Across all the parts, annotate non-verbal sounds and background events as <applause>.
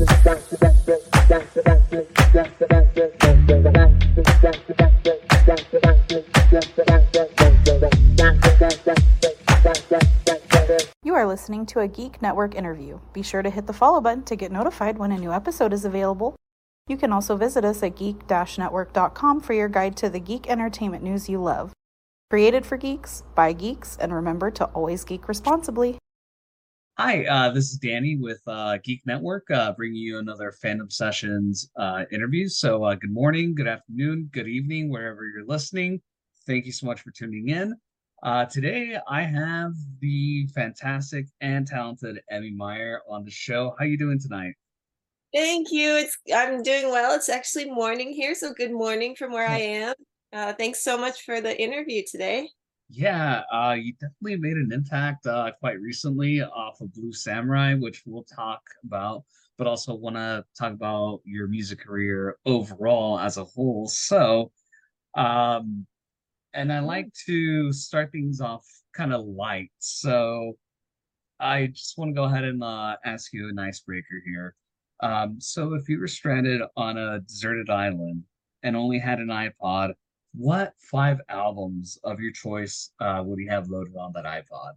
You are listening to a Geek Network interview. Be sure to hit the follow button to get notified when a new episode is available. You can also visit us at geek network.com for your guide to the geek entertainment news you love. Created for geeks, by geeks, and remember to always geek responsibly. Hi, uh, this is Danny with uh, Geek Network, uh, bringing you another Fandom Sessions uh, interview. So, uh, good morning, good afternoon, good evening, wherever you're listening. Thank you so much for tuning in. Uh, today, I have the fantastic and talented Emi Meyer on the show. How are you doing tonight? Thank you. It's I'm doing well. It's actually morning here, so good morning from where I am. Uh, thanks so much for the interview today. Yeah, uh, you definitely made an impact uh, quite recently off of Blue Samurai, which we'll talk about, but also want to talk about your music career overall as a whole. So, um, and I like to start things off kind of light. So, I just want to go ahead and uh, ask you an icebreaker here. Um, so, if you were stranded on a deserted island and only had an iPod, what five albums of your choice uh, would you have loaded on that iPod?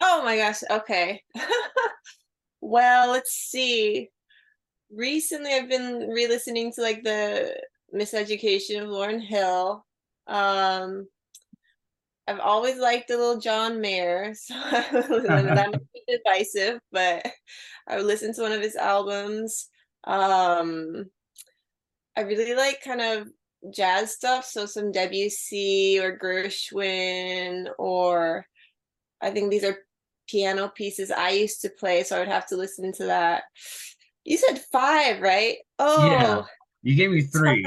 Oh my gosh. Okay. <laughs> well, let's see. Recently, I've been re-listening to like the Miseducation of Lauryn Hill. Um, I've always liked the little John Mayer, <laughs> so that might be divisive, but I would listen to one of his albums. Um, I really like kind of jazz stuff, so some Debussy or Gershwin, or I think these are piano pieces I used to play, so I would have to listen to that. You said five, right? Oh, yeah, you gave me three.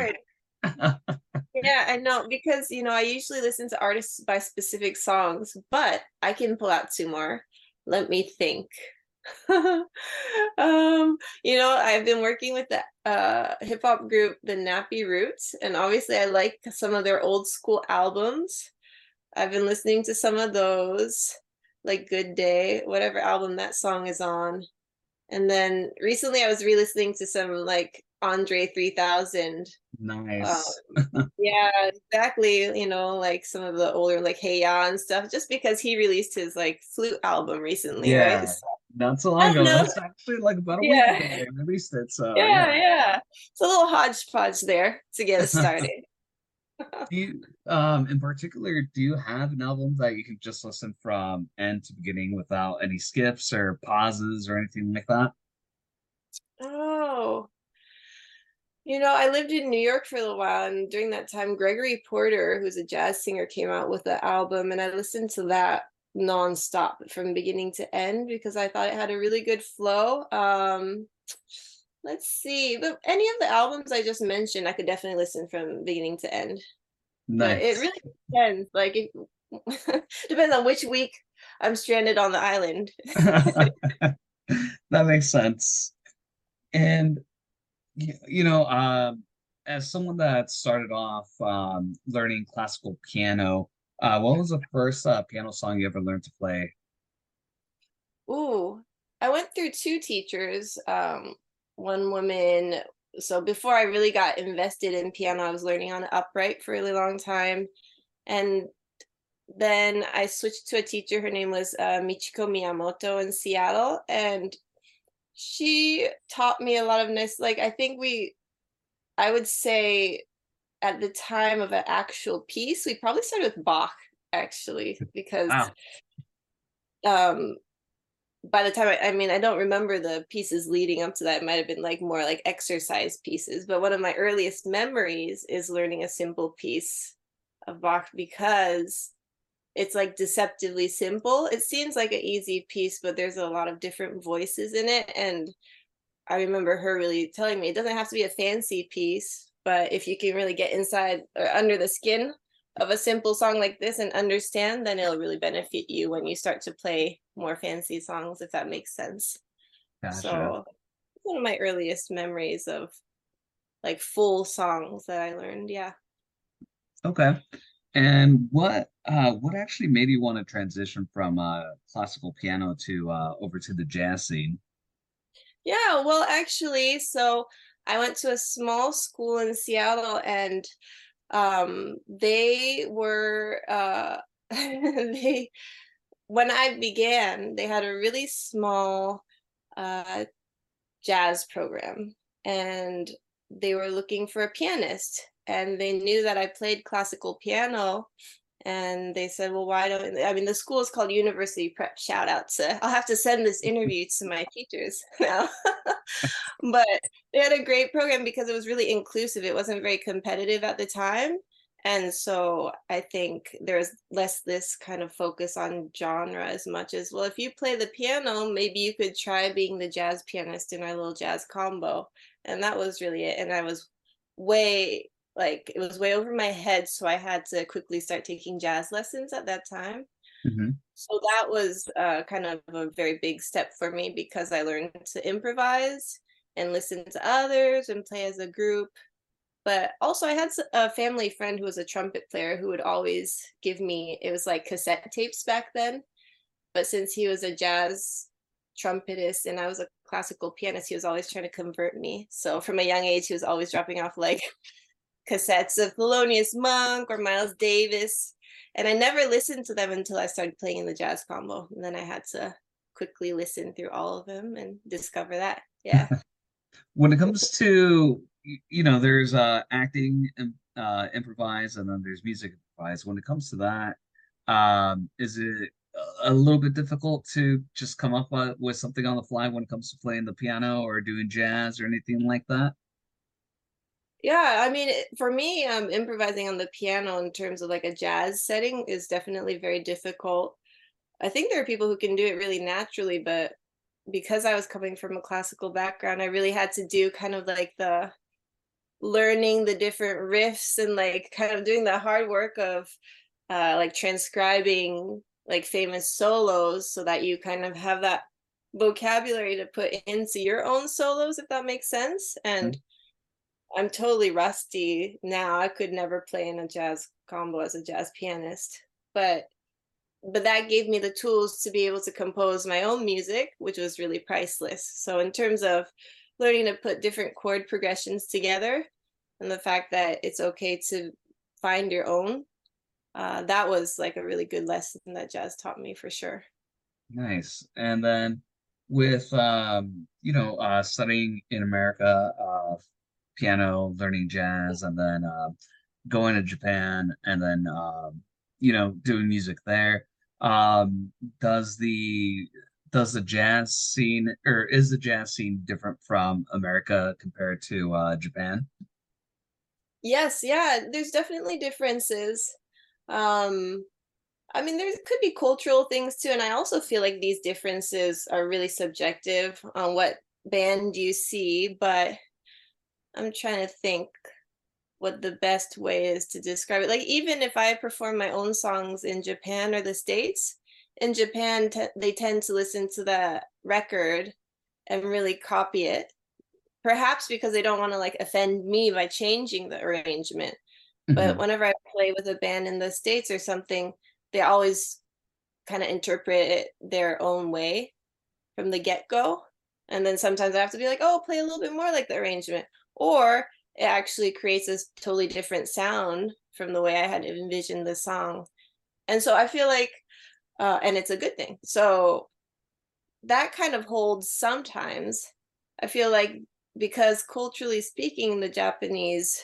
<laughs> yeah, I know because you know I usually listen to artists by specific songs, but I can pull out two more. Let me think. <laughs> um, you know, I've been working with the uh, hip hop group, the Nappy Roots, and obviously I like some of their old school albums. I've been listening to some of those, like Good Day, whatever album that song is on. And then recently I was re listening to some like Andre 3000. Nice. Um, yeah, exactly. You know, like some of the older, like Hey Ya and stuff, just because he released his like flute album recently, yeah. right? So, not so long ago. That's actually like about a Yeah. week ago they released it. So yeah, yeah. It's a little hodgepodge there to get us <laughs> started. Do you, um, in particular, do you have an album that you can just listen from end to beginning without any skips or pauses or anything like that? Oh, you know, I lived in New York for a little while, and during that time, Gregory Porter, who's a jazz singer, came out with an album, and I listened to that nonstop from beginning to end because I thought it had a really good flow. Um, let's see, but any of the albums I just mentioned, I could definitely listen from beginning to end. But it really depends. Like it <laughs> depends on which week I'm stranded on the island. <laughs> <laughs> That makes sense. And you know, um, as someone that started off um, learning classical piano, uh, what was the first uh, piano song you ever learned to play? Ooh, I went through two teachers. Um, one woman. So before I really got invested in piano, I was learning on upright for a really long time, and then I switched to a teacher. Her name was uh, Michiko Miyamoto in Seattle, and she taught me a lot of nice. Like I think we, I would say, at the time of an actual piece, we probably started with Bach actually <laughs> because Wow. um by the time I, I mean i don't remember the pieces leading up to that it might have been like more like exercise pieces but one of my earliest memories is learning a simple piece of bach because it's like deceptively simple it seems like an easy piece but there's a lot of different voices in it and i remember her really telling me it doesn't have to be a fancy piece but if you can really get inside or under the skin of a simple song like this and understand, then it'll really benefit you when you start to play more fancy songs, if that makes sense. Gotcha. So one of my earliest memories of like full songs that I learned. Yeah. Okay. And what uh what actually made you want to transition from uh classical piano to uh over to the jazz scene? Yeah, well, actually, so I went to a small school in Seattle and um they were uh <laughs> they when I began, they had a really small uh jazz program and they were looking for a pianist and they knew that I played classical piano and they said, "Well, why don't I mean the school is called University Prep? Shout out to I'll have to send this interview to my teachers <laughs> now." <laughs> but they had a great program because it was really inclusive. It wasn't very competitive at the time, and so I think there's less this kind of focus on genre as much as well. If you play the piano, maybe you could try being the jazz pianist in our little jazz combo, and that was really it. And I was way like it was way over my head so i had to quickly start taking jazz lessons at that time. Mm-hmm. so that was uh, kind of a very big step for me because i learned to improvise and listen to others and play as a group. But also i had a family friend who was a trumpet player who would always give me it was like cassette tapes back then. But since he was a jazz trumpetist and i was a classical pianist he was always trying to convert me. So from a young age he was always dropping off like cassettes of Thelonious Monk or Miles Davis. And I never listened to them until I started playing in the jazz combo. And then I had to quickly listen through all of them and discover that. Yeah. <laughs> when it comes to, you know, there's uh, acting and uh, improvise and then there's music improvise. When it comes to that, um, is it a little bit difficult to just come up with something on the fly when it comes to playing the piano or doing jazz or anything like that? Yeah, I mean, for me, um, improvising on the piano in terms of like a jazz setting is definitely very difficult. I think there are people who can do it really naturally, but because I was coming from a classical background, I really had to do kind of like the learning the different riffs and like kind of doing the hard work of uh, like transcribing like famous solos so that you kind of have that vocabulary to put into your own solos, if that makes sense. And mm-hmm I'm totally rusty now. I could never play in a jazz combo as a jazz pianist, but but that gave me the tools to be able to compose my own music, which was really priceless. So in terms of learning to put different chord progressions together and the fact that it's okay to find your own, uh, that was like a really good lesson that jazz taught me for sure. Nice. And then with um, you know, uh, studying in America, uh, piano, learning jazz, and then uh, going to Japan, and then uh, you know doing music there. Um, does the does the jazz scene or is the jazz scene different from America compared to uh, Japan? Yes, yeah, there's definitely differences. Um, I mean, there could be cultural things too, and I also feel like these differences are really subjective on what band you see, but I'm trying to think what the best way is to describe it. Like even if I perform my own songs in Japan or the States, in Japan they tend to listen to the record and really copy it. Perhaps because they don't want to like offend me by changing the arrangement. Mm-hmm. But whenever I play with a band in the States or something, they always kind of interpret it their own way from the get-go. And then sometimes I have to be like, oh, play a little bit more like the arrangement or it actually creates this totally different sound from the way I had envisioned the song. And so I feel like, uh, and it's a good thing. So that kind of holds sometimes. I feel like because culturally speaking, the Japanese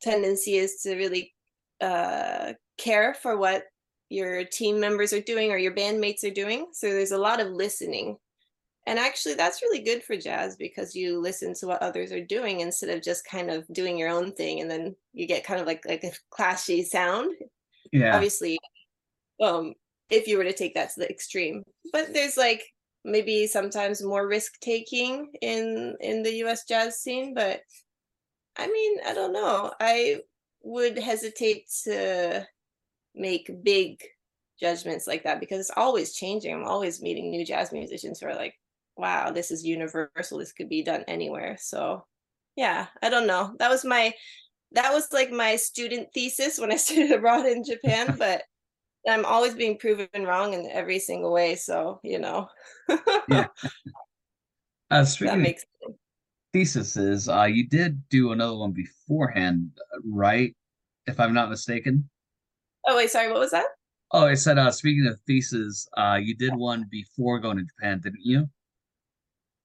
tendency is to really uh, care for what your team members are doing or your bandmates are doing. So there's a lot of listening and actually that's really good for jazz because you listen to what others are doing instead of just kind of doing your own thing and then you get kind of like like a <laughs> clashy sound. Yeah. Obviously um if you were to take that to the extreme. But there's like maybe sometimes more risk taking in in the US jazz scene but I mean I don't know. I would hesitate to make big judgments like that because it's always changing. I'm always meeting new jazz musicians who are like, wow, this is universal. This could be done anywhere. So yeah, I don't know. That was my that was like my student thesis when I <laughs> studied abroad in Japan, <laughs> but I'm always being proven wrong in every single way. So, you know. <laughs> yeah. Uh, That makes theses, uh, you did do another one beforehand, uh, right? If I'm not mistaken. Oh wait, sorry, what was that? Oh, I said, uh, speaking of theses, uh, you did one before going to Japan, didn't you?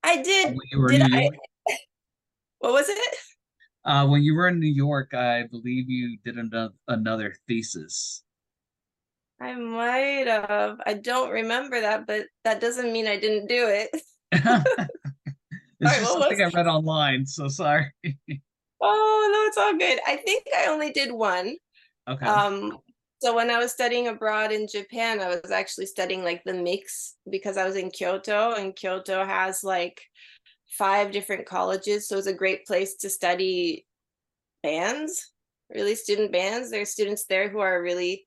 I did. When you were Did I? York? <laughs> What was it? Uh, when you were in New York, I believe you did another another thesis. I might have. I don't remember that, but that doesn't mean I didn't do it. <laughs> <laughs> It's what something I read online, so sorry. Oh, no, it's all good. I think I only did one. Okay. Um, so when I was studying abroad in Japan, I was actually studying like the mix because I was in Kyoto, and Kyoto has like five different colleges, so it's a great place to study bands, really student bands. There's students there who are really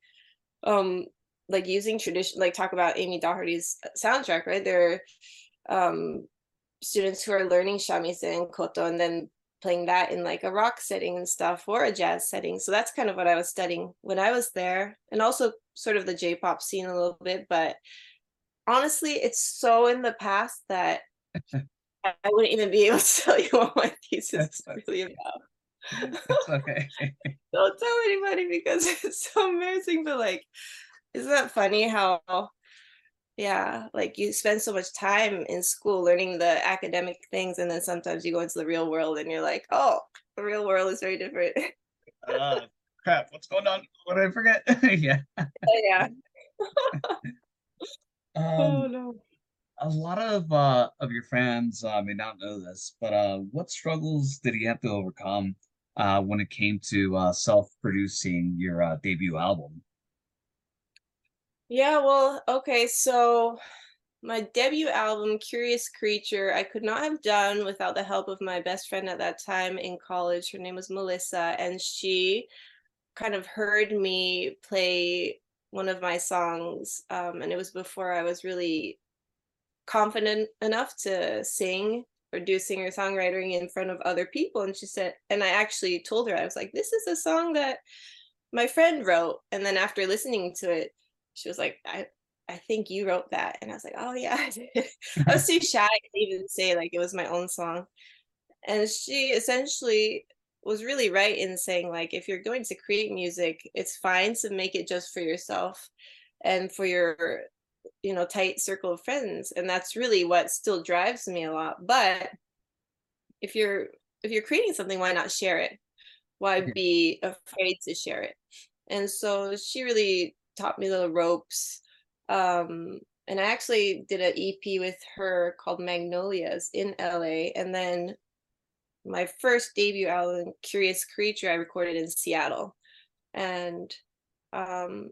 um like using tradition like talk about Amie Doherty's soundtrack, right? There are um students who are learning shamisen koto and then playing that in like a rock setting and stuff or a jazz setting. So that's kind of what I was studying when I was there and also sort of the J-pop scene a little bit, but honestly, it's so in the past that <laughs> I wouldn't even be able to tell you what my thesis is That's- really about. It's <laughs> okay. <laughs> Don't tell anybody because it's so embarrassing, but like, isn't that funny how yeah, like you spend so much time in school learning the academic things, and then sometimes you go into the real world and you're like, oh, the real world is very different. Uh, crap, what's going on? What did I forget? <laughs> Yeah. Oh, yeah. <laughs> oh Um, no. a lot of uh of your fans uh, may not know this, but uh, what struggles did he have to overcome uh when it came to uh self-producing your uh, debut album? Yeah, well, okay, so my debut album, Curious Creature, I could not have done without the help of my best friend at that time in college. Her name was Melissa, and she kind of heard me play one of my songs. Um, and it was before I was really confident enough to sing or do singer songwriting in front of other people. And she said, and I actually told her, I was like, this is a song that my friend wrote. And then after listening to it, she was like, I, I think you wrote that. And I was like, oh yeah, I did. <laughs> I was <laughs> too shy to even say like it was my own song. And she essentially was really right in saying like if you're going to create music, it's fine to make it just for yourself and for your you know tight circle of friends and that's really what still drives me a lot but if you're if you're creating something why not share it why be afraid to share it and so she really taught me the ropes um and i actually did an ep with her called magnolias in la and then my first debut album curious creature i recorded in seattle. And um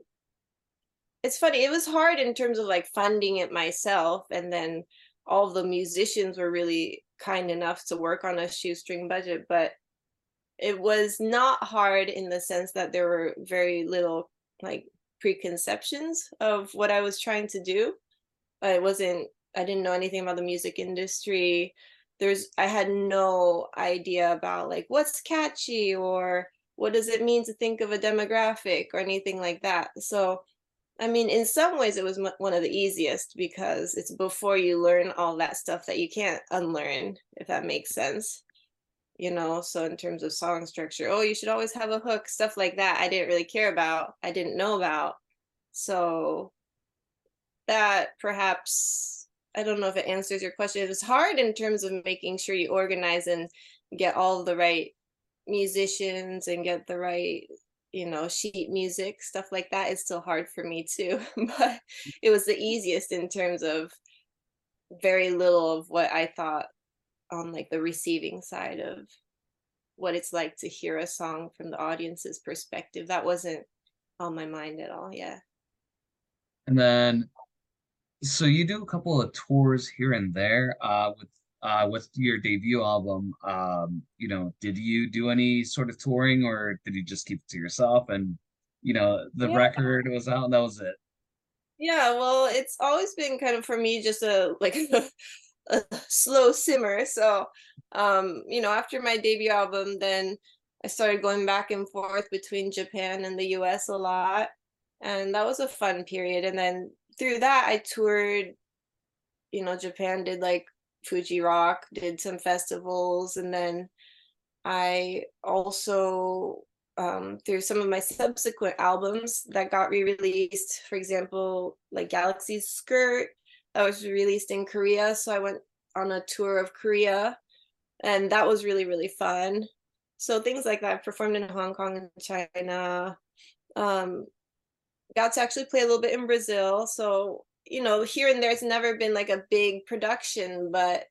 it's funny it was hard in terms of like funding it myself and then all the musicians were really kind enough to work on a shoestring budget but it was not hard in the sense that there were very little like preconceptions of what i was trying to do i wasn't i didn't know anything about the music industry there's i had no idea about like what's catchy or what does it mean to think of a demographic or anything like that so I mean, in some ways, it was one of the easiest because it's before you learn all that stuff that you can't unlearn, if that makes sense. You know, so in terms of song structure, oh, you should always have a hook, stuff like that. I didn't really care about, I didn't know about. So that perhaps, I don't know if it answers your question. It was hard in terms of making sure you organize and get all the right musicians and get the right you know sheet music stuff like that is still hard for me too <laughs> but it was the easiest in terms of very little of what i thought on like the receiving side of what it's like to hear a song from the audience's perspective that wasn't on my mind at all yeah And then, so you do a couple of tours here and there, uh, with uh with your debut album. Um, you know, did you do any sort of touring or did you just keep it to yourself? And you know, the Yeah. record was out, and that was it. Yeah, well, it's always been kind of for me just a like <laughs> a slow simmer. So, um, you know, after my debut album, then I started going back and forth between Japan and the US a lot. And that was a fun period. And then through that, I toured, you know, Japan did like Fuji Rock, did some festivals, and then I also um, through some of my subsequent albums that got re-released. For example, like Galaxy's Skirt that was released in Korea, so I went on a tour of Korea, and that was really really fun. So things like that. I performed in Hong Kong and China. Um, got to actually play a little bit in Brazil. So you know, here and there, it's never been like a big production, but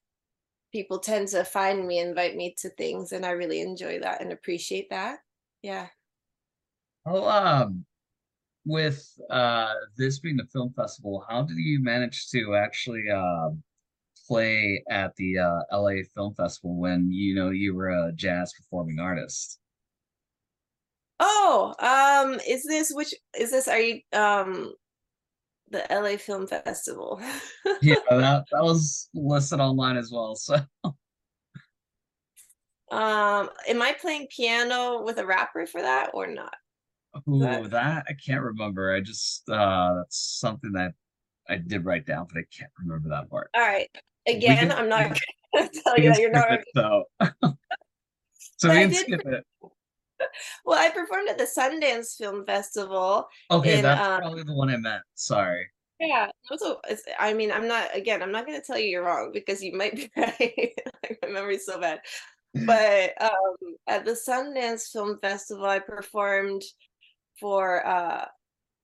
people tend to find me, invite me to things, and I really enjoy that and appreciate that. Yeah. Well, um, with uh this being the film festival, how did you manage to actually uh, play at the uh, LA Film Festival when you know you were a jazz performing artist? Oh, um, is this which is this? Are you um the LA Film Festival. <laughs> yeah, that that was listed online as well. So um am I playing piano with a rapper for that or not? Ooh, that... that I can't remember. I just uh that's something that I did write down, but I can't remember that part. All right. Again, can, I'm not gonna <laughs> tell you that you're not it, though. <laughs> so we can skip it <laughs> well, I performed at the Sundance Film Festival. Okay, in, that's um, probably the one I meant. Sorry. Yeah, also, I mean, I'm not. Again, I'm not going to tell you you're wrong because you might be right. my memory's so bad. But um, at the Sundance Film Festival, I performed for uh,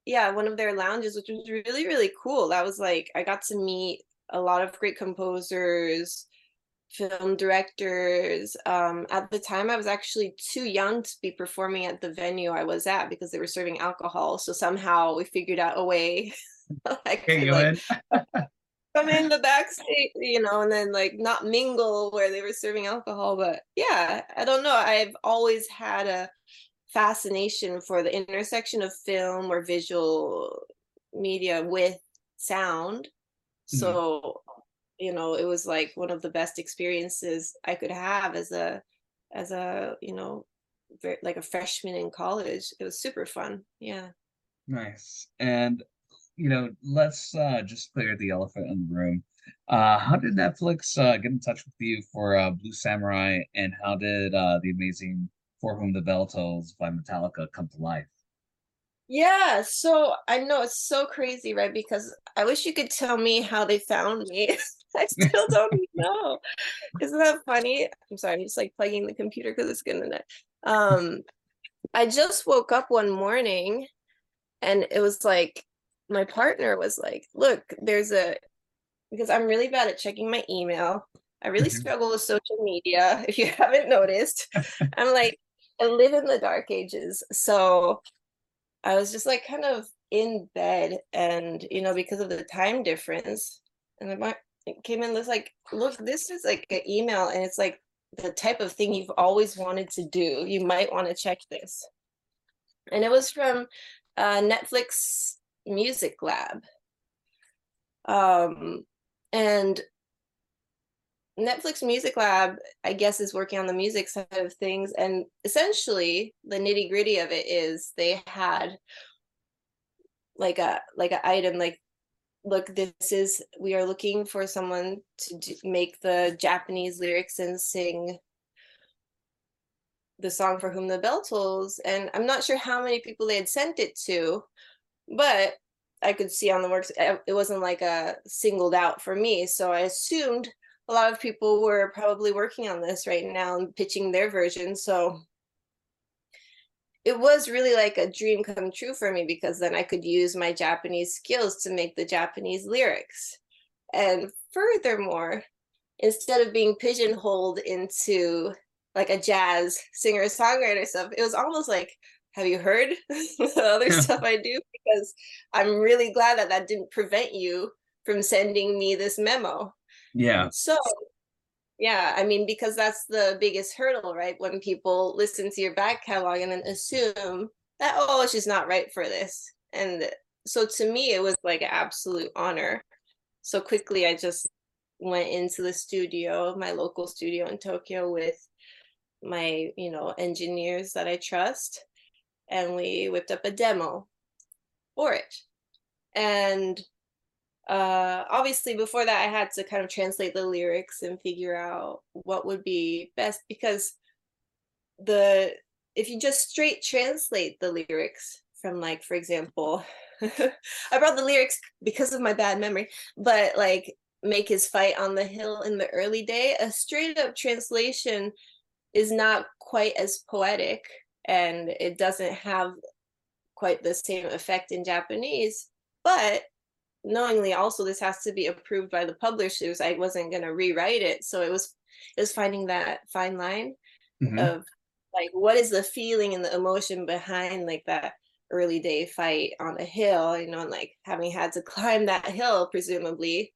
yeah, one of their lounges, which was really really cool. That was like I got to meet a lot of great composers film directors. Um, at the time, I was actually too young to be performing at the venue I was at because they were serving alcohol. So somehow we figured out a way. <laughs> I like, like <laughs> come in the backstage, you know, and then like not mingle where they were serving alcohol. But yeah, I don't know. I've always had a fascination for the intersection of film or visual media with sound. Mm-hmm. So you know it was like one of the best experiences i could have as a as a you know like a freshman in college. It was super fun. Yeah. Nice. And you know let's uh just clear the elephant in the room. Uh how did netflix uh get in touch with you for uh blue samurai? And how did uh the amazing for whom the bell tolls by metallica come to life yeah, so I know it's so crazy, right? Because I wish you could tell me how they found me. <laughs> I still don't <laughs> know. Isn't that funny? I'm sorry, I'm just like plugging the computer because it's gonna. Um, I just woke up one morning, and it was like my partner was like, "Look, there's a," because I'm really bad at checking my email. I really mm-hmm. struggle with social media. <laughs> If you haven't noticed, I'm like, I live in the dark ages, so I was just like kind of in bed, and you know, because of the time difference, and my came in was like, look, this is like an email and it's like the type of thing you've always wanted to do. You might want to check this. And it was from uh, Netflix Music Lab. Um, and Netflix Music Lab, I guess, is working on the music side of things. And essentially, the nitty gritty of it is they had like a like an item like look this is we are looking for someone to do, make the japanese lyrics and sing the song for whom the bell tolls and i'm not sure how many people they had sent it to but i could see on the works it wasn't like a singled out for me so i assumed a lot of people were probably working on this right now and pitching their version so it was really like a dream come true for me because then I could use my Japanese skills to make the Japanese lyrics. And furthermore, instead of being pigeonholed into like a jazz singer songwriter stuff, it was almost like, have you heard <laughs> the other stuff I do? Because I'm really glad that that didn't prevent you from sending me this memo. Yeah. So yeah, I mean, because that's the biggest hurdle, right? When people listen to your back catalog and then assume that, oh, she's not right for this. And so to me, it was like an absolute honor. So quickly, I just went into the studio, my local studio in Tokyo, with my, you know, engineers that I trust. And we whipped up a demo for it. And uh obviously before that i had to kind of translate the lyrics and figure out what would be best because the if you just straight translate the lyrics from like for example <laughs> i brought the lyrics because of my bad memory but like make his fight on the hill in the early day a straight up translation is not quite as poetic and it doesn't have quite the same effect in japanese but knowingly also this has to be approved by the publishers i wasn't going to rewrite it so it was it was finding that fine line mm-hmm. of like what is the feeling and the emotion behind like that early day fight on a hill you know and like having had to <laughs> climb that hill presumably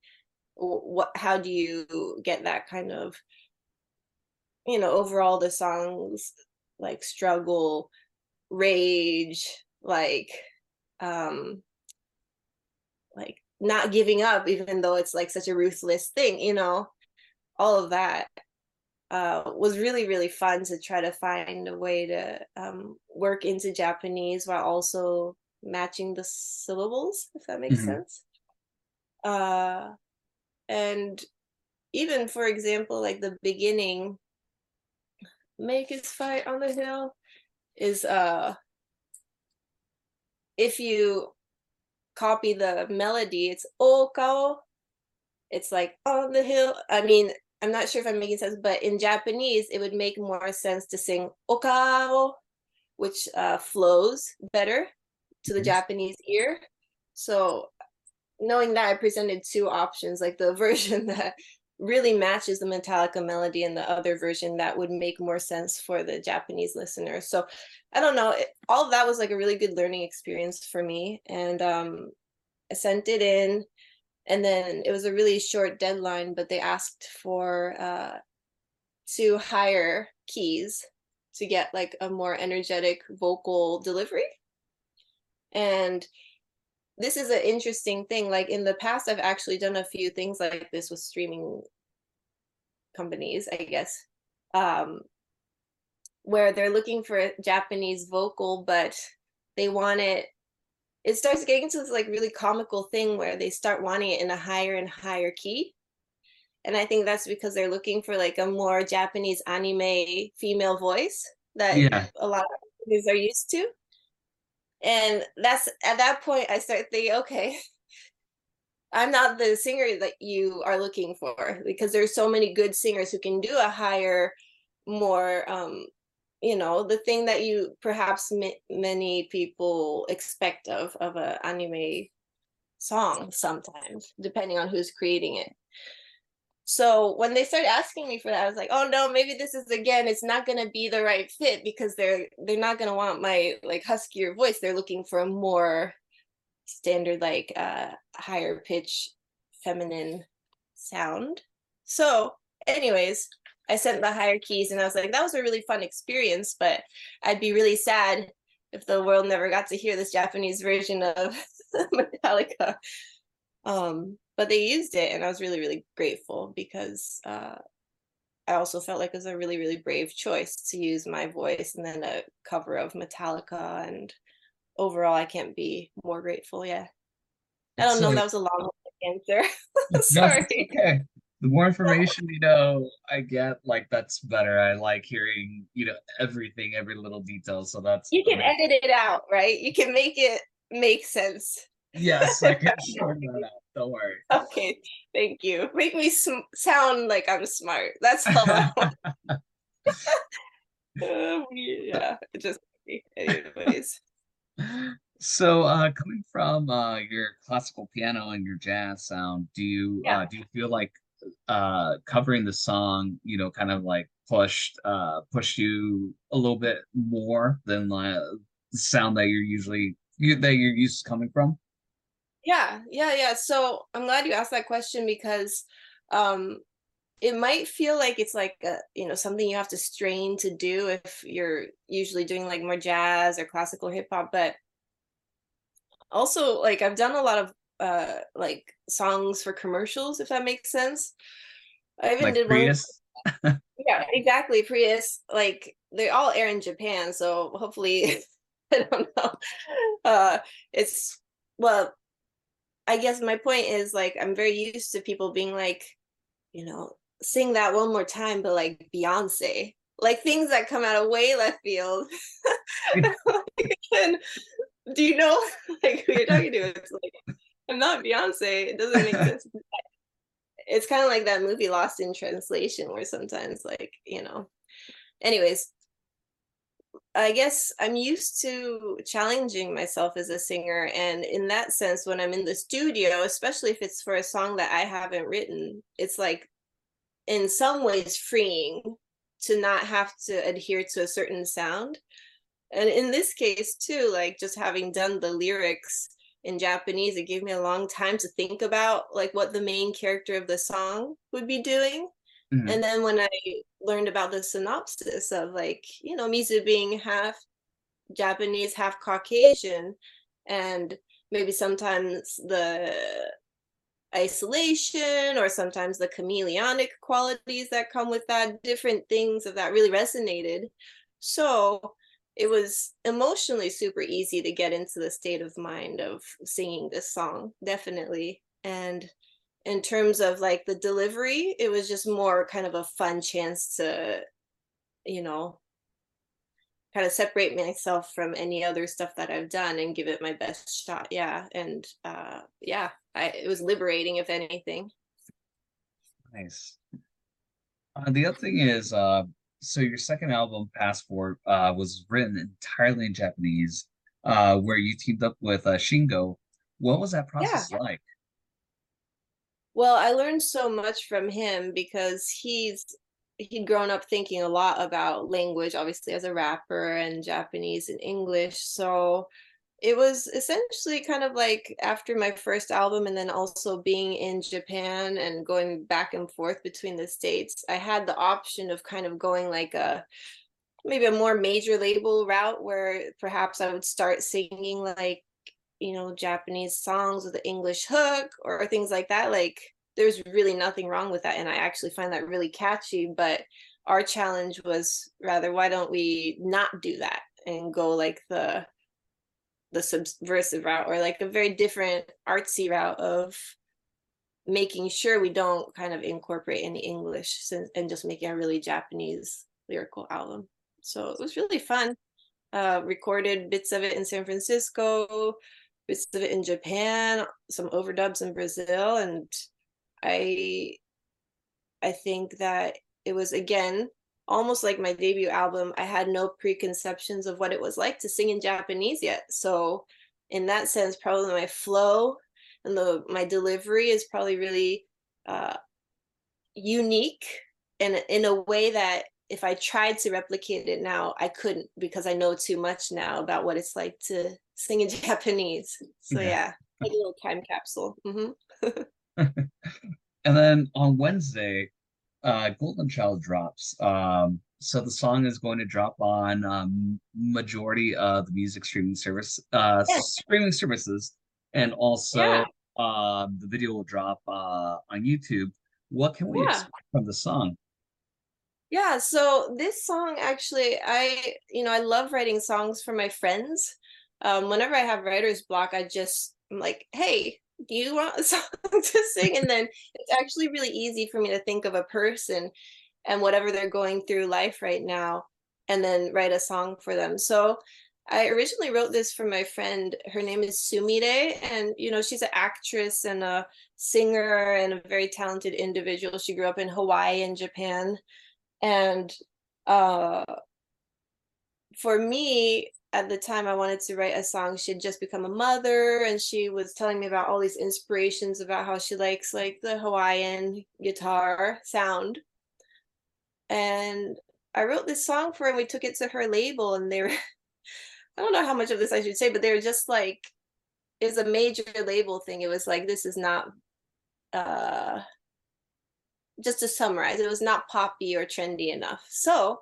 what how do you get that kind of you know overall the songs like struggle rage like um like not giving up even though it's like such a ruthless thing you know all of that uh, was really really fun to try to find a way to um, work into japanese while also matching the syllables if that makes mm-hmm. sense uh, and even for example like the beginning make his fight on the hill is uh if you copy the melody, it's okao. It's like on the hill. I mean, I'm not sure if I'm making sense, but in Japanese, it would make more sense to sing okao, which uh, flows better to the mm-hmm. Japanese ear. So, knowing that, I presented two options, like the <laughs> version that really matches the Metallica melody and the other version that would make more sense for the Japanese listeners. So I don't know. It, all of that was like a really good learning experience for me. And um, I sent it in. And then it was a really short deadline, but they asked for uh, two higher keys to get like a more energetic vocal delivery. And this is an interesting thing. Like in the past, I've actually done a few things like this with streaming companies, I guess, um, where they're looking for a Japanese vocal, but they want it. It starts getting into this like really comical thing where they start wanting it in a higher and higher key. And I think that's because they're looking for like a more Japanese anime female voice that yeah. a lot of are used to and that's at that point i start thinking okay i'm not the singer that you are looking for because there's so many good singers who can do a higher more um you know the thing that you perhaps m- many people expect of of an anime song sometimes depending on who's creating it so when they started asking me for that, I was like, oh no, maybe this is again, it's not gonna be the right fit because they're they're not gonna want my like huskier voice. They're looking for a more standard, like uh higher pitch feminine sound. So, anyways, I sent the higher keys and I was like, that was a really fun experience, but I'd be really sad if the world never got to hear this Japanese version of <laughs> Metallica. Um, but they used it and i was really really grateful because uh, i also felt like it was a really really brave choice to use my voice and then a cover of metallica and overall i can't be more grateful yeah. I don't know that was a long answer. <laughs> Sorry. okay. The more information you know i get like that's better. I like hearing you know everything every little detail so that's you can edit it out right? You can make it make sense yes i can <laughs> shorten that out don't worry. Okay, thank you. Make me sm- sound like I'm smart. That's all. uh, <laughs> yeah, It just anyways. So, uh, coming from uh, your classical piano and your jazz sound, do you yeah. uh, do you feel like uh, covering the song, you know, kind of like pushed uh, pushed you a little bit more than uh, the sound that you're usually you, that you're used to coming from? Yeah, yeah, yeah. So I'm glad you asked that question because um it might feel like it's like a, you know something you have to strain to do if you're usually doing like more jazz or classical hip hop but also like I've done a lot of uh like songs for commercials if that makes sense. I even like did Prius. one <laughs> Yeah, exactly. Prius like they all air in Japan so hopefully <laughs> I don't know. Uh it's well I guess my point is like I'm very used to people being like, you know, sing that one more time, but like Beyonce, like things that come out of way left field. <laughs> and do you know <laughs> like who you're talking to? It's like I'm not Beyonce. It doesn't make sense. <laughs> It's kind of like that movie Lost in Translation, where sometimes like you know. Anyways, I guess I'm used to challenging myself as a singer. And in that sense, when I'm in the studio, especially if it's for a song that I haven't written, it's like in some ways freeing to not have to adhere to a certain sound. And in this case, too, like just having done the lyrics in Japanese, it gave me a long time to think about like what the main character of the song would be doing. Mm-hmm. And then when I learned about the synopsis of like, you know, Mizu being half Japanese, half Caucasian, and maybe sometimes the isolation or sometimes the chameleonic qualities that come with that, different things of that really resonated. So it was emotionally super easy to get into the state of mind of singing this song, definitely. And in terms of like the delivery, it was just more kind of a fun chance to, you know, kind of separate myself from any other stuff that I've done and give it my best shot. Yeah. And uh yeah, I it was liberating if anything. Nice. Uh, the other thing is uh so your second album, Passport, uh was written entirely in Japanese, uh where you teamed up with uh Shingo. What was that process yeah. like? Well, I learned so much from him because he's he'd grown up thinking a lot about language, obviously as a rapper and Japanese and English. So it was essentially kind of like after my first album and then also being in Japan and going back and forth between the states, I had the option of kind of going like a maybe a more major label route where perhaps I would start singing like you know Japanese songs with an English hook or things like that like there's really nothing wrong with that and I actually find that really catchy but our challenge was rather why don't we not do that and go like the the subversive route or like a very different artsy route of making sure we don't kind of incorporate any English and just making a really Japanese lyrical album. So it was really fun. Uh, recorded bits of it in San Francisco, bits of it in Japan, some overdubs in Brazil, and I I think that it was again almost like my debut album. I had no preconceptions of what it was like to sing in Japanese yet. So in that sense, probably my flow and the my delivery is probably really uh, unique and in a way that if I tried to replicate it now, I couldn't because I know too much now about what it's like to sing in <laughs> Japanese. So yeah, yeah like a little time capsule. Mm-hmm. <laughs> and then on Wednesday, uh, Golden Child drops. Um, so the song is going to drop on um, majority of the music streaming service, uh, streaming services, and also yeah. uh, the video will drop uh, on YouTube. What can we yeah. expect from the song? Yeah, so this song actually, I you know I love writing songs for my friends. Um, whenever I have writer's block, I just I'm like, hey, do you want a <laughs> song to sing? And then it's actually really easy for me to think of a person and whatever they're going through life right now and then write a song for them. So I originally wrote this for my friend. Her name is Sumire, and you know she's an actress and a singer and a very talented individual. She grew up in Hawaii and Japan, and uh, for me, at the time I wanted to write a song. She had just become a mother and she was telling me about all these inspirations about how she likes like the Hawaiian guitar sound. And I wrote this song for her and we took it to her label and they were <laughs> I don't know how much of this I should say, but they were just like it's a major label thing. It was like this is not uh just to summarize, it was not poppy or trendy enough. So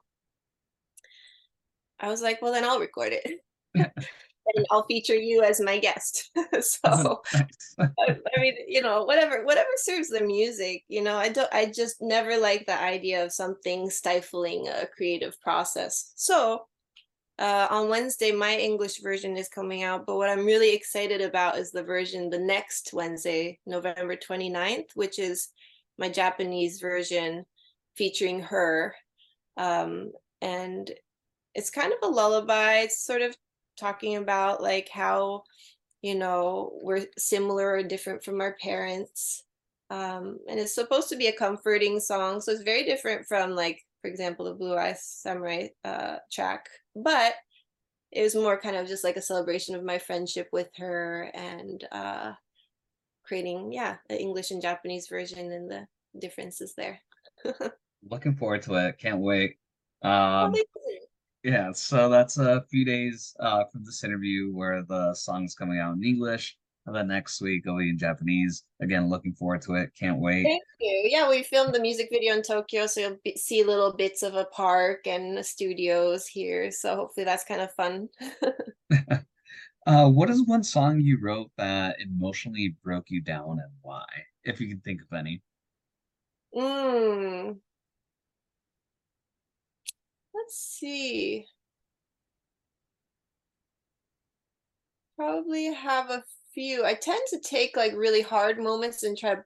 I was like, well, then I'll record it. <laughs> and I'll feature you as my guest. <laughs> so <laughs> I, mean, you know, whatever, whatever serves the music, you know, I don't, I just never like the idea of something stifling a creative process. So uh, on Wednesday, my English version is coming out, but what I'm really excited about is the version the next Wednesday, November 29th, which is my Japanese version featuring her. Um, and it's kind of a lullaby. It's sort of talking about like how, you know, we're similar or different from our parents. Um, and it's supposed to be a comforting song. So it's very different from like, for example, the Blue Eye Samurai uh, track, but it was more kind of just like a celebration of my friendship with her and uh, creating, yeah, the English and Japanese version and the differences there. <laughs> Looking forward to it. Can't wait. Um, yeah, so that's a few days uh, from this interview where the song's coming out in English. And then next week it'll be in Japanese. Again, looking forward to it. Can't wait. Thank you. Yeah, we filmed the music video in Tokyo, so you'll be, see little bits of a park and studios here. So hopefully that's kind of fun. <laughs> <laughs> uh, what is one song you wrote that emotionally broke you down and why? If you can think of any. Mm. Let's see. Probably have a few. I tend to take like really hard moments and try to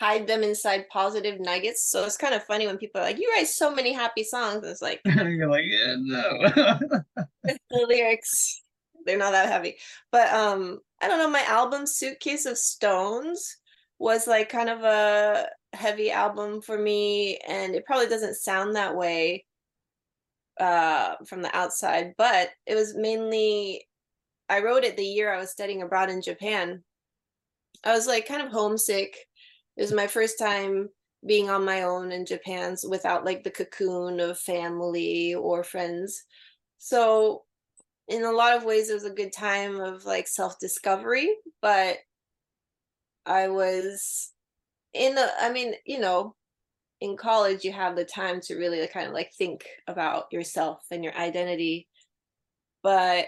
hide them inside positive nuggets. So it's kind of funny when people are like, "You write so many happy songs." It's like <laughs> you're like, "Yeah, no." <laughs> the lyrics, they're not that heavy. But um, I don't know. My album "Suitcase of Stones" was like kind of a heavy album for me, and it probably doesn't sound that way uh from the outside but it was mainly I wrote it the year I was studying abroad in Japan. I was like kind of homesick. It was my first time being on my own in Japan without like the cocoon of family or friends. So in a lot of ways it was a good time of like self-discovery, but I was in the I mean, you know, in college you have the time to really kind of like think about yourself and your identity. But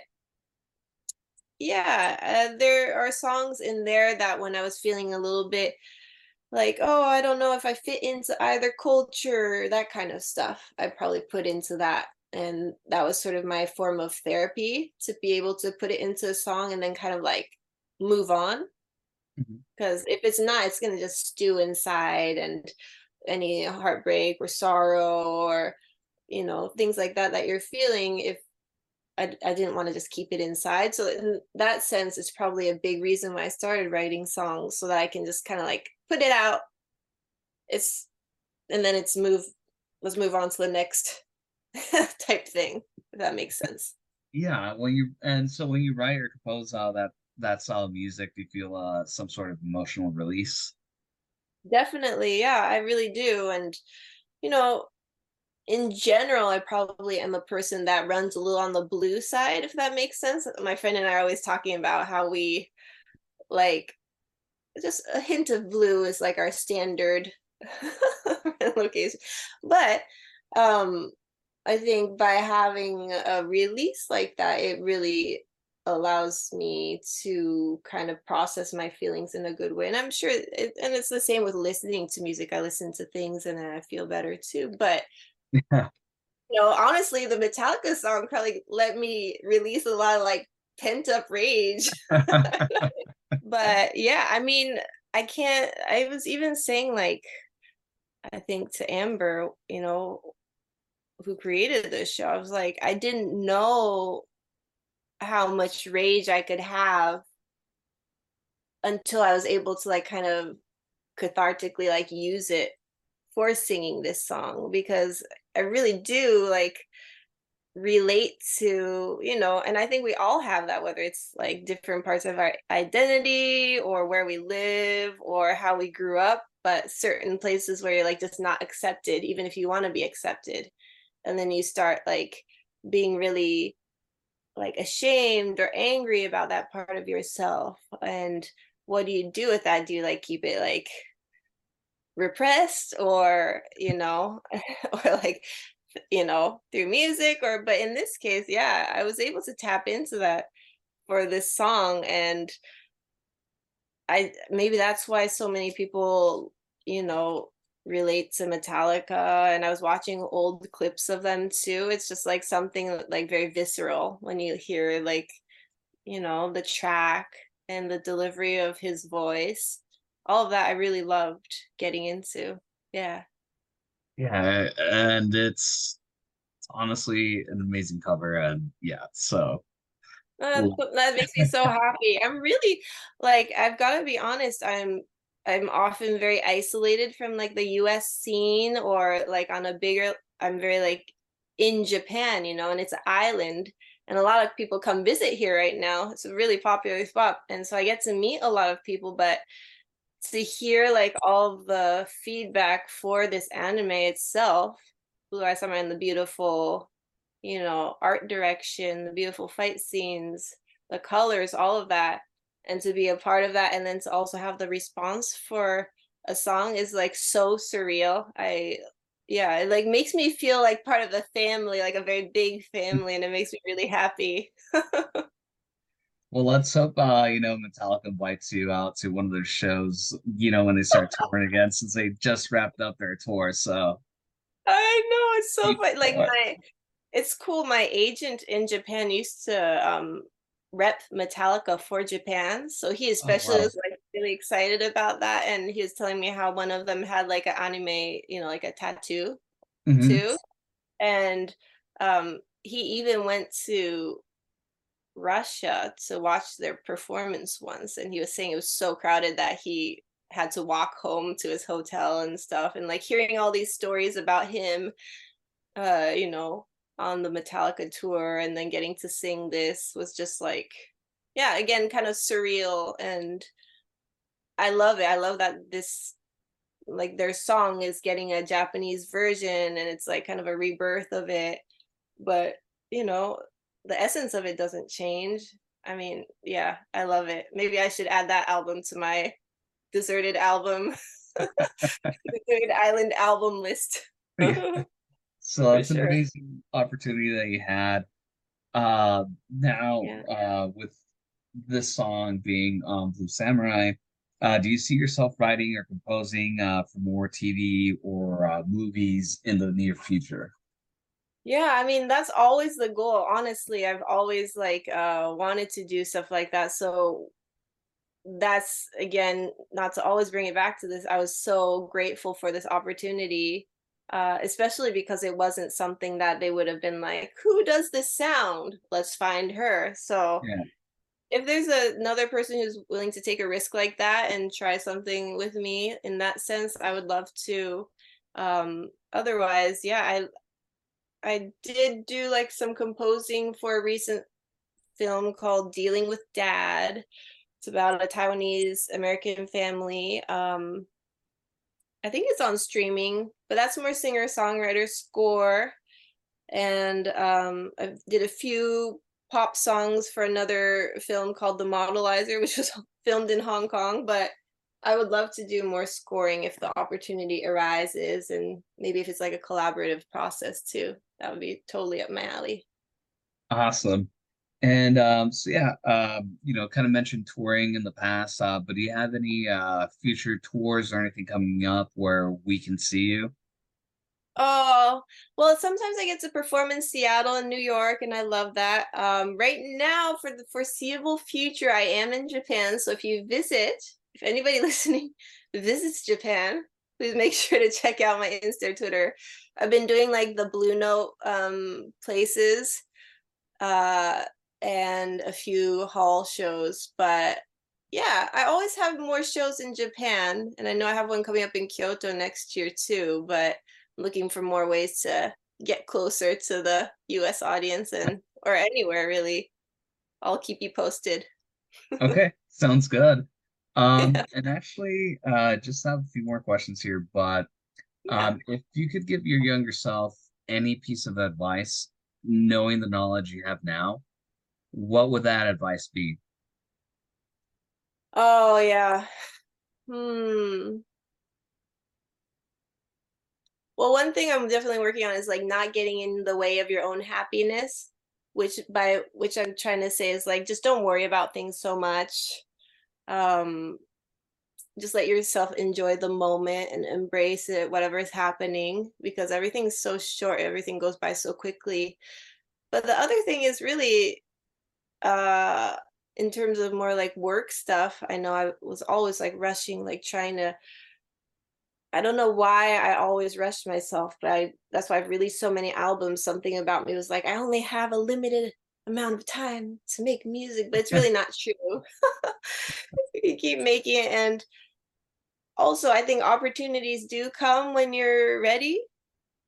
yeah, uh, there are songs in there that when I was feeling a little bit like, oh, I don't know if I fit into either culture, that kind of stuff, I probably put into that. And that was sort of my form of therapy to be able to put it into a song and then kind of like move on. Because mm-hmm. if it's not, it's going to just stew inside and any heartbreak or sorrow or, you know, things like that that you're feeling. If I, I didn't want to just keep it inside. So in that sense, it's probably a big reason why I started writing songs so that I can just kind of like put it out. It's and then it's move let's move on to the next <laughs> type thing, if that makes sense. Yeah, when you and so when you write or compose uh, that that of music, do you feel uh, some sort of emotional release? Definitely, yeah, I really do. And you know, in general, I probably am a person that runs a little on the blue side, if that makes sense. My friend and I are always talking about how we like just a hint of blue is like our standard <laughs> location. But um I think by having a release like that, it really allows me to kind of process my feelings in a good way. And I'm sure, it, and it's the same with listening to music. I listen to things and I feel better too. But yeah. You know, honestly, the Metallica song probably let me release a lot of like pent up rage. <laughs> but yeah, I mean, I can't, I was even saying, like, I think to Amber, you know, who created this show, I was like, I didn't know how much rage I could have until I was able to like kind of cathartically like use it for singing this song because I really do like relate to, you know, and I think we all have that, whether it's like different parts of our identity or where we live or how we grew up, but certain places where you're like just not accepted, even if you want to be accepted. And then you start like being really like ashamed or angry about that part of yourself. And what do you do with that? Do you like keep it like repressed or you know <laughs> or like you know through music or but in this case yeah i was able to tap into that for this song and i maybe that's why so many people you know relate to Metallica and I was watching old clips of them too. It's just like something like very visceral when you hear like you know the track and the delivery of his voice. All of that I really loved getting into. Yeah. Yeah, and it's it's honestly an amazing cover and yeah, so Uh, that makes me so happy. I'm really like I've got to be honest, I'm I'm often very isolated from like the US scene or like on a bigger I'm very like in Japan, you know, and it's an island and a lot of people come visit here right now. It's a really popular spot and so I get to meet a lot of people but to hear like all the feedback for this anime itself, Blue Eye Samurai and the beautiful, you know, art direction, the beautiful fight scenes, the colors, all of that, and to be a part of that, and then to also have the response for a song is like so surreal. I yeah, it like makes me feel like part of the family, like a very big family, and it makes me really happy. <laughs> Well, let's hope uh, you know, Metallica invites you out to one of their shows, you know, when they start touring again, since they just wrapped up their tour. So I know it's so fun. Like my, it's cool. My agent in Japan used to um rep Metallica for Japan, so he Oh especially wow. was like really excited about that, and he was telling me how one of them had like an anime, you know, like a tattoo hmm too, and um he even went to Russia to watch their performance once, and he was saying it was so crowded that he had to walk home to his hotel and stuff, and like hearing all these stories about him uh, you know, on the Metallica tour and then getting to sing this was just like, yeah, again, kind of surreal. And I love it. I love that this, like, their song is getting a Japanese version and it's like kind of a rebirth of it. But, you know, the essence of it doesn't change. I mean, yeah, I love it. Maybe I should add that album to my deserted album, <laughs> <laughs> deserted island album list. Yeah. <laughs> So that's an amazing opportunity that you had. Uh, now, Yeah. uh, with this song being um, Blue Samurai, uh, do you see yourself writing or composing uh, for more TV or uh, movies in the near future? Yeah, I mean, that's always the goal. Honestly, I've always like uh wanted to do stuff like that. So that's again, not to always bring it back to this. I was so grateful for this opportunity. Uh, especially because it wasn't something that they would have been like, who does this sound? Let's find her. So Yeah, if there's a, another person who's willing to take a risk like that and try something with me in that sense, I would love to. Um, otherwise, yeah, I I did do like some composing for a recent film called Dealing with Dad. It's about a Taiwanese American family. Um, I think it's on streaming, but that's more singer songwriter score. And um, I did a few pop songs for another film called The Modelizer, <laughs> which was filmed in Hong Kong. But I would love to do more scoring if the opportunity arises, and maybe if it's like a collaborative process too. That would be totally up my alley. awesome. And um, so yeah, um, you know, kind of mentioned touring in the past, uh, but do you have any uh, future tours or anything coming up where we can see you? Oh, well, sometimes I get to perform in Seattle and New York, and I love that. Um, right now, for the foreseeable future, I am in Japan. So if you visit, if anybody <laughs> listening visits Japan, please make sure to check out my Insta Twitter. I've been doing like the Blue Note um, places uh, and a few hall shows, but yeah, I always have more shows in Japan, and I know I have one coming up in Kyoto next year too, but I'm looking for more ways to get closer to the US audience and or anywhere really. I'll keep you posted. <laughs> Okay, sounds good. Um, yeah. <laughs> and actually, uh, just have a few more questions here, but Yeah. um, if you could give your younger self any piece of advice, knowing the knowledge you have now, what would that advice be? Oh yeah. Hmm. Well, one thing I'm definitely working on is like not getting in the way of your own happiness, which by which I'm trying to say is like just don't worry about things so much. Um just let yourself enjoy the moment and embrace it, whatever is happening, because everything's so short, everything goes by so quickly. But the other thing is really uh in terms of more like work stuff, I know I was always like rushing, like trying to I don't know why I always rushed myself, but I that's why I've released so many albums. Something about me was like, I only have a limited amount of time to make music, but it's really not <laughs> true. <laughs> you keep making it and also I think opportunities do come when you're ready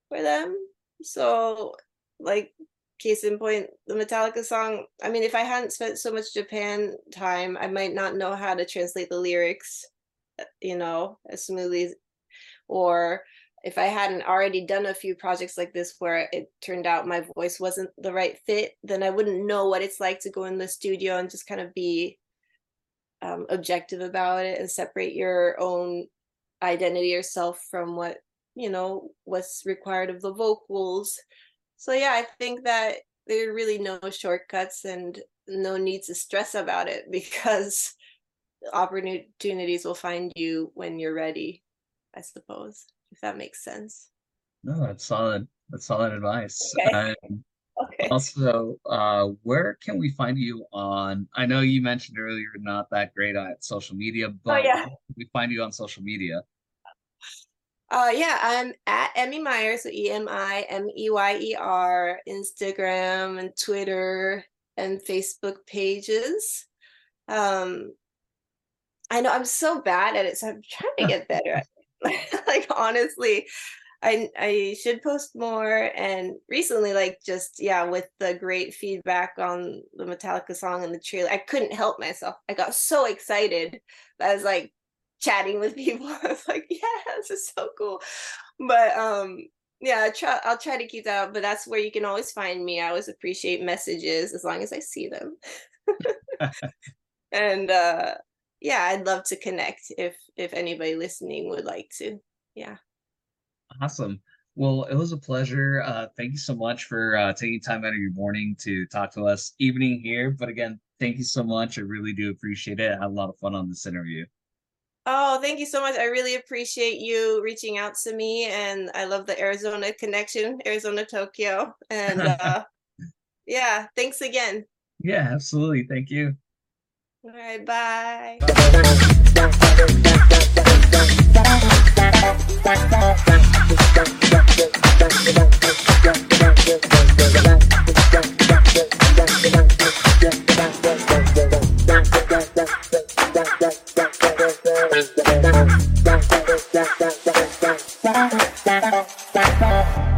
for them. So like case in point, the Metallica song, I mean if I hadn't spent so much Japan time, I might not know how to translate the lyrics, you know, as smoothly or if I hadn't already done a few projects like this where it turned out my voice wasn't the right fit, then I wouldn't know what it's like to go in the studio and just kind of be um, objective about it and separate your own identity yourself from what you know what's required of the vocals. So yeah, I think that there are really no shortcuts and no need to stress about it <laughs> because opportunities will find you when you're ready, I suppose if that makes sense. No, that's solid. That's solid advice. Okay. Um, <laughs> okay. Also, uh, where can we find you on? I know you mentioned earlier you're not that great at social media, oh, but oh, yeah. we find you on social media? Uh, yeah, I'm at Emi Meyer, so E M I M E Y E R, Instagram and Twitter and Facebook pages. Um, I know I'm so bad at it, so I'm trying to get better <laughs> like honestly I I should post more and recently like just yeah with the great feedback on the Metallica song and the trailer I couldn't help myself. I got so excited I was like chatting with <laughs> people. I was like, yeah, this is so cool. But um yeah, I try I'll try to keep that up, but that's where you can always find me. I always appreciate messages as long as I see them. <laughs> and uh yeah, I'd love to connect if if anybody listening would like to. Yeah. Awesome. Well, it was a pleasure. Uh, thank you so much for uh, taking time out of your morning to talk to us, evening here. But again, thank you so much. I really do appreciate it. I had a lot of fun on this interview. Oh, thank you so much. I really appreciate you reaching out to me. And I love the Arizona connection, Arizona, Tokyo. <laughs> And <laughs> uh, yeah, thanks again. Yeah, absolutely. Thank you. All right, bye. Thank you.